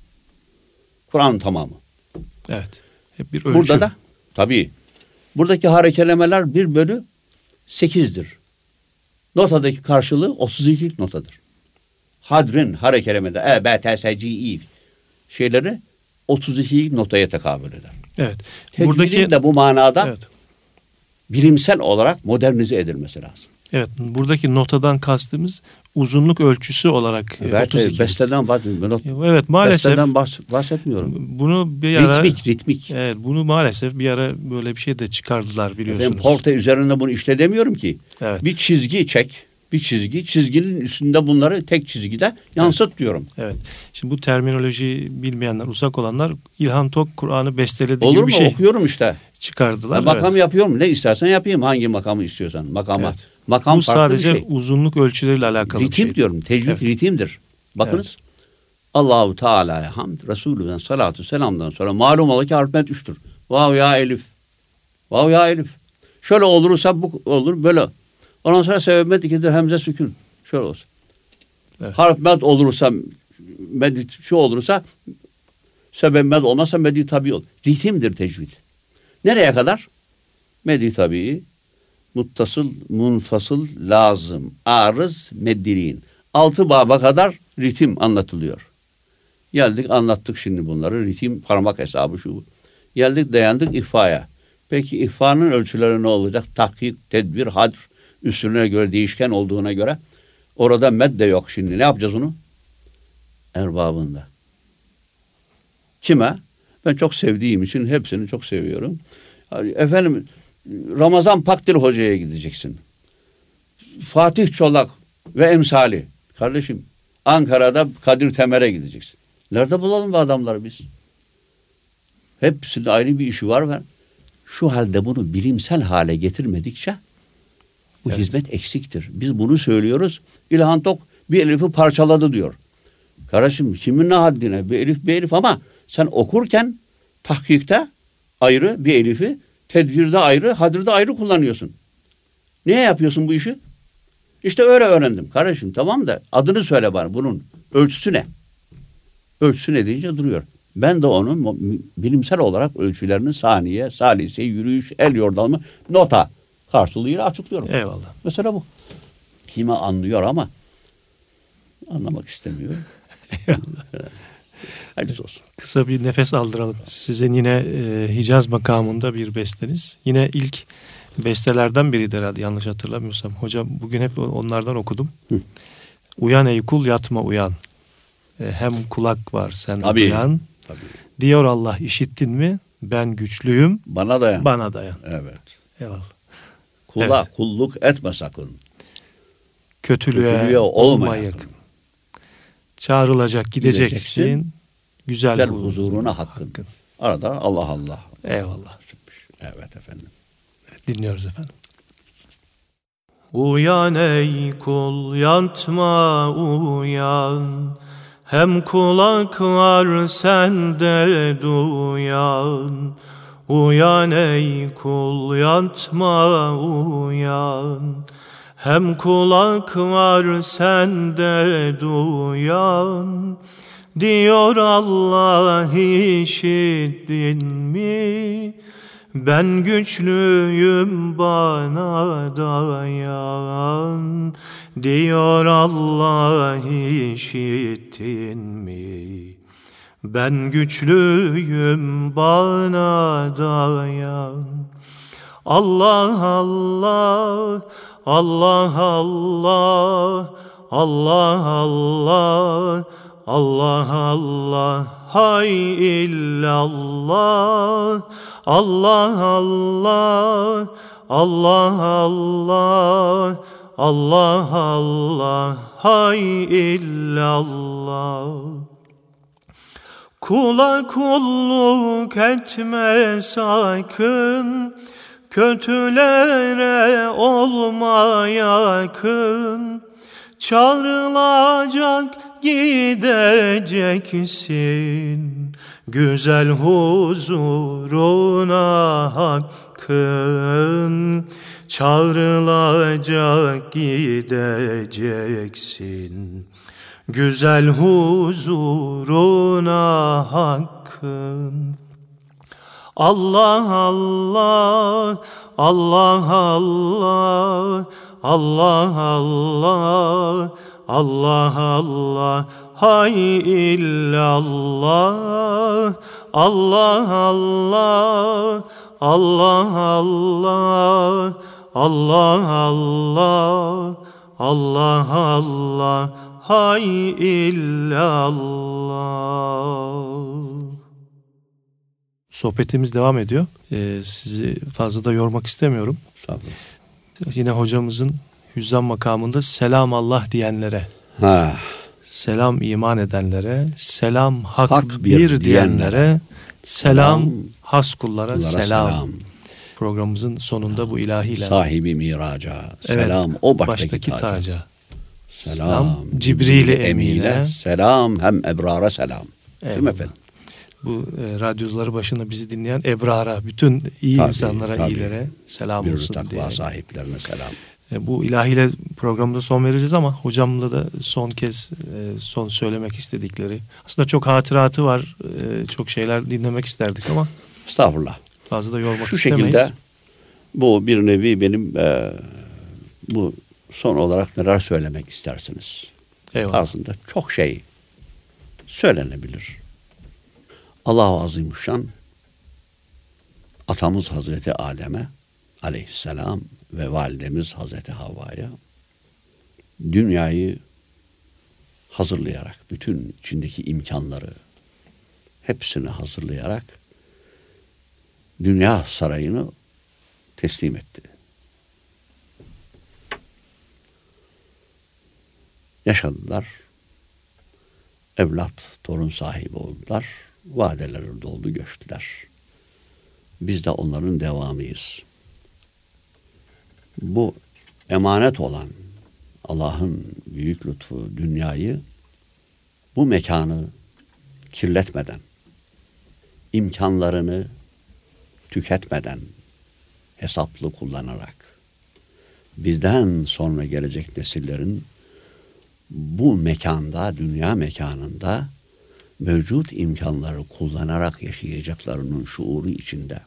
S2: Kur'an tamamı.
S1: Evet. Hep bir ölçü.
S2: Burada da tabii buradaki harekelemeler bir bölü sekizdir. Notadaki karşılığı 32 notadır. Hadrin harekelemede E, B, T, S, C, I şeyleri 32 notaya tekabül eder.
S1: Evet.
S2: Tecvidin
S1: Buradaki
S2: de bu manada
S1: Evet.
S2: bilimsel olarak modernize edilmesi lazım.
S1: Evet. Buradaki notadan kastımız uzunluk ölçüsü olarak
S2: Evet,
S1: 32.
S2: besteden bahsetmiyorum.
S1: Evet maalesef
S2: Besteden bahs- bahsetmiyorum.
S1: bunu bir ara
S2: Ritmik, ritmik.
S1: Evet bunu maalesef bir ara böyle bir şey de çıkardılar biliyorsunuz.
S2: Ben porte üzerinde bunu işte demiyorum ki.
S1: Evet.
S2: Bir çizgi çek. Bir çizgi. Çizginin üstünde bunları tek çizgide yansıt diyorum.
S1: Evet. Şimdi bu terminoloji bilmeyenler, uzak olanlar İlhan Tok Kur'an'ı besteledi
S2: Olur
S1: gibi
S2: mu?
S1: bir şey
S2: Okuyorum işte.
S1: çıkardılar.
S2: Ben makam
S1: evet.
S2: yapıyorum. Ne istersen yapayım. Hangi makamı istiyorsan. Makama.
S1: Evet.
S2: Makam
S1: Bu sadece
S2: bir şey.
S1: uzunluk ölçüleriyle alakalı bir
S2: Ritim
S1: şey.
S2: diyorum. Tecvid
S1: Evet.
S2: ritimdir. Bakınız.
S1: Evet.
S2: Allahu Teala'ya hamd, Resulü'den salatu selamdan sonra malum olur ki harf met üçtür. Vav ya elif. Vav ya elif. Şöyle olursa bu olur böyle. Ondan sonra sebebet ikidir hemze sükun. Şöyle olsun.
S1: Evet.
S2: Harf med olursa med şu olursa sebep med olmazsa meddi tabi ol. Ritimdir tecvid. Nereye kadar? Meddi tabii, muttasıl, munfasıl, lazım, arız, meddiliğin. Altı baba kadar ritim anlatılıyor. Geldik anlattık şimdi bunları. Ritim parmak hesabı şu. Geldik dayandık ihfaya. Peki ihfanın ölçüleri ne olacak? Tahkik, tedbir, hadr üstüne göre değişken olduğuna göre orada med de yok şimdi. Ne yapacağız onu? Erbabında. Kime? Ben çok sevdiğim için hepsini çok seviyorum. Efendim Ramazan Pakdil Hoca'ya gideceksin. Fatih Çolak ve emsali. Kardeşim Ankara'da Kadir Temer'e gideceksin. Nerede bulalım bu adamları biz? Hepsinin ayrı bir işi var ve şu halde bunu bilimsel hale getirmedikçe bu
S1: Evet.
S2: hizmet eksiktir. Biz bunu söylüyoruz. İlhan Tok bir elifi parçaladı diyor. Kardeşim kimin ne haddine bir elif bir elif ama sen okurken tahkikte ayrı bir elifi, tedbirde ayrı, hadride ayrı kullanıyorsun. Niye yapıyorsun bu işi? İşte öyle öğrendim. Kardeşim tamam da adını söyle bana bunun ölçüsü ne? Ölçüsü ne deyince duruyor. Ben de onun bilimsel olarak ölçülerini saniye, salise, yürüyüş, el yordamı, nota karşılığıyla açıklıyorum.
S1: Eyvallah.
S2: Mesela bu. Kime anlıyor ama anlamak istemiyor. Hayırlısı olsun.
S1: Kısa bir nefes aldıralım. Sizin yine e, Hicaz makamında bir besteniz. Yine ilk bestelerden biriydi herhalde yanlış hatırlamıyorsam. Hocam bugün hep onlardan okudum.
S2: Hı.
S1: Uyan ey kul yatma uyan. E, hem kulak var sende
S2: Tabii.
S1: duyan.
S2: Tabii.
S1: Diyor Allah işittin mi? Ben güçlüyüm
S2: Bana dayan.
S1: bana dayan.
S2: Evet.
S1: Eyvallah.
S2: Kula
S1: Evet.
S2: kulluk etme sakın.
S1: Kötülüğe,
S2: Kötülüğe
S1: olma yakın.
S2: yakın.
S1: Çağrılacak gideceksin.
S2: Gideceksin.
S1: Güzel, hu-
S2: huzuruna hakkın. Arada Allah Allah.
S1: Eyvallah.
S2: Evet efendim.
S1: Dinliyoruz efendim. Uyan ey kul yatma uyan Hem kulak var sende duyan Uyan ey kul yatma uyan Hem kulak var sende duyan Diyor Allah işittin mi? Ben güçlüyüm bana dayan Diyor Allah işittin mi? Ben güçlüyüm bana dayan Allah Allah Allah Allah Allah Allah Allah Allah hay illallah Allah Allah Allah Allah Allah Allah hay illallah Kula kulluk etme sakın, kötülere olma yakın. Çağrılacak gideceksin, güzel huzuruna hakkın. Çağrılacak gideceksin. Güzel huzuruna hakkın. Allah Allah Allah Allah Allah Allah Allah Allah hay illallah Allah Allah Allah Allah Allah Allah Allah Allah hay illallah Sohbetimiz devam ediyor. Ee, sizi fazla da yormak istemiyorum.
S2: Sağ olun.
S1: Yine hocamızın hüzzam makamında selam Allah diyenlere,
S2: Ha,
S1: selam iman edenlere, selam hak,
S2: Hak
S1: bir,
S2: bir
S1: diyenlere,
S2: diyenlere,
S1: selam,
S2: selam,
S1: has kullara,
S2: kullara
S1: selam.
S2: selam.
S1: Programımızın sonunda bu ilahiyle.
S2: Sahibi miraca.
S1: Evet,
S2: Selam o baştaki, taca.
S1: taca.
S2: Selam.
S1: Selam, Cibril-i
S2: Emine.
S1: Emine.
S2: Selam hem ebrara selam. Değil mi
S1: Eyvallah.
S2: efendim?
S1: Bu e, radyocuları başında bizi dinleyen ebrara, bütün iyi
S2: Tabii,
S1: insanlara,
S2: tabii.
S1: iyilere selam
S2: Bir
S1: olsun
S2: takva
S1: diye.
S2: sahiplerine selam.
S1: E, bu ilahiyle programda son vereceğiz ama hocamla da son kez e, son söylemek istedikleri. Aslında çok hatıratı var. E, çok şeyler dinlemek isterdik ama
S2: Estağfurullah.
S1: Fazla da yormak
S2: Şu
S1: istemeyiz.
S2: şekilde bu bir nevi benim e, bu son olarak neler söylemek istersiniz?
S1: Eyvallah.
S2: Aslında çok şey söylenebilir. Allah-u Azimüşşan atamız Hazreti Adem'e aleyhisselam ve validemiz Hazreti Havva'ya dünyayı hazırlayarak, bütün içindeki imkanları hepsini hazırlayarak dünya sarayını teslim etti. Yaşadılar. Evlat, torun sahibi oldular. Vadeleri doldu, göçtüler. Biz de onların devamıyız. Bu emanet olan Allah'ın büyük lütfu dünyayı bu mekanı kirletmeden, imkanlarını tüketmeden, hesaplı kullanarak, bizden sonra gelecek nesillerin bu mekanda, dünya mekanında mevcut imkanları kullanarak yaşayacaklarının şuuru içinde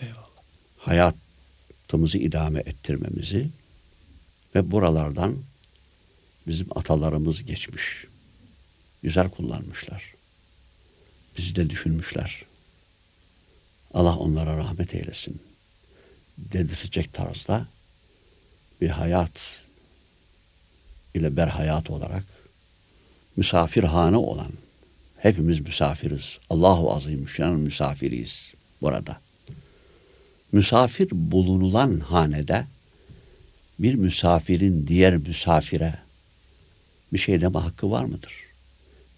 S1: Eyvallah.
S2: hayatımızı idame ettirmemizi ve buralardan bizim atalarımız geçmiş. Güzel kullanmışlar. Bizi de düşünmüşler. Allah onlara rahmet eylesin. Dedirtecek tarzda bir hayat ile berhayat olarak misafirhane olan hepimiz misafiriz. Allahu Azimüşşan'ın misafiriyiz burada. Misafir bulunulan hanede bir misafirin diğer misafire bir şey deme hakkı var mıdır?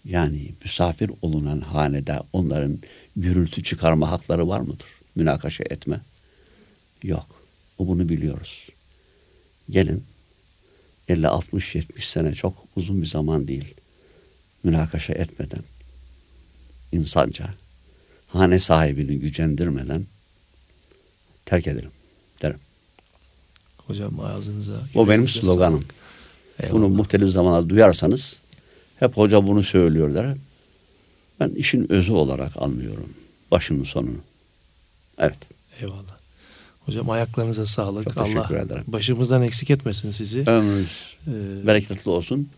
S2: Yani misafir olunan hanede onların gürültü çıkarma hakları var mıdır? Münakaşa etme. Yok. O bunu biliyoruz. Gelin 50, 60, 70 sene çok uzun bir zaman değil. Münakaşa etmeden, insanca, hane sahibini gücendirmeden terk edelim derim.
S1: Hocam ağzınıza.
S2: O benim sloganım.
S1: Eyvallah.
S2: Bunu muhtelif zamanlarda duyarsanız hep hoca bunu söylüyor der. Ben işin özü olarak anlıyorum. Başının sonunu. Evet.
S1: Eyvallah. Hocam ayaklarınıza sağlık.
S2: Çok
S1: Allah
S2: ederim.
S1: başımızdan eksik etmesin sizi.
S2: Ömrünüz
S1: Ee,
S2: bereketli olsun.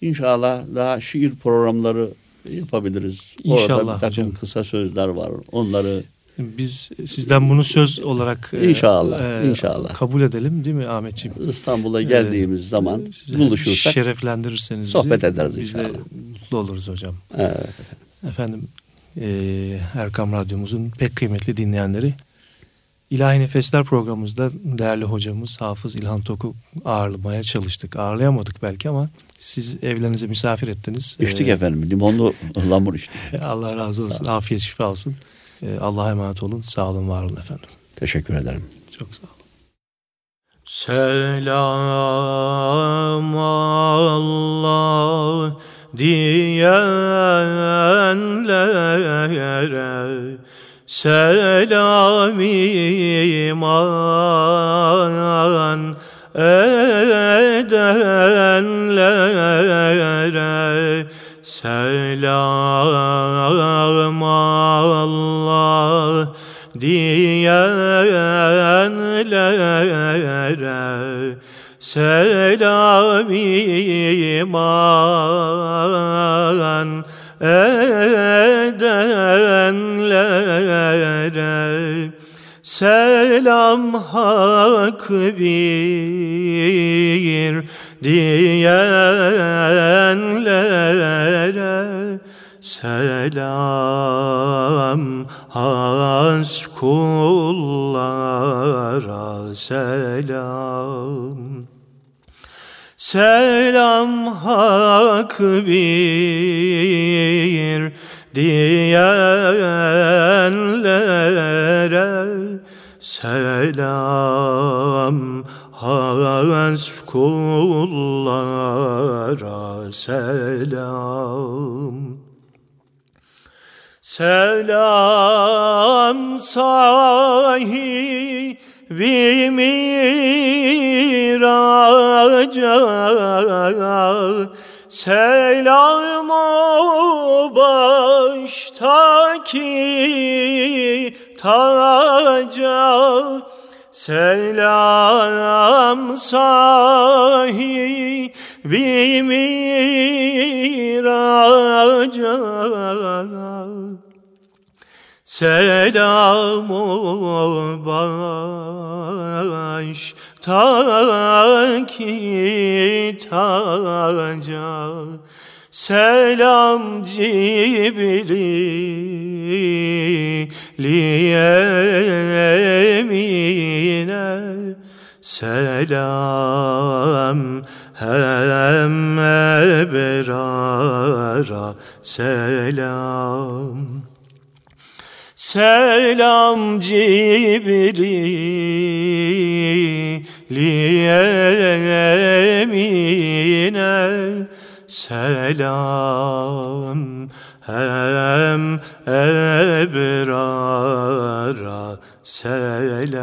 S2: İnşallah daha şiir programları yapabiliriz.
S1: İnşallah
S2: Orada bir takım
S1: hocam.
S2: kısa sözler var. Onları
S1: Biz sizden bunu söz olarak e,
S2: İnşallah, inşallah.
S1: kabul edelim değil mi Ahmetciğim?
S2: İstanbul'a geldiğimiz
S1: Ee,
S2: zaman buluşursak
S1: şereflendirirseniz bizi,
S2: sohbet ederiz
S1: Biz de
S2: inşallah.
S1: mutlu oluruz hocam.
S2: evet,
S1: Efendim e, Erkam Radyomuzun pek kıymetli dinleyenleri İlahi Nefesler programımızda değerli hocamız Hafız İlhan Tok'u ağırlamaya çalıştık. Ağırlayamadık belki ama siz evlerinize misafir ettiniz.
S2: içtik
S1: Ee,
S2: efendim. Limonlu lamur içtik. *laughs*
S1: Allah razı olsun. Afiyet şifa olsun. Ee, Allah'a emanet olun. Sağ olun, var olun efendim.
S2: Teşekkür ederim.
S1: Çok sağ olun. Selam Allah diyenlere Selam iman edenlere Selam Allah diyenlere Selam iman edenlere Selam hak bir diyenlere Selam has kullara selam Selam hak bir diyenlere Selam has selam. Selam sahibi miras Selam o baştaki taca. Selam sahibi miraca Selam o baştaki taca. Selam Cibril emine Selam hem ebrara. Selam Selam Cibril emine. Selam hem ebrara selam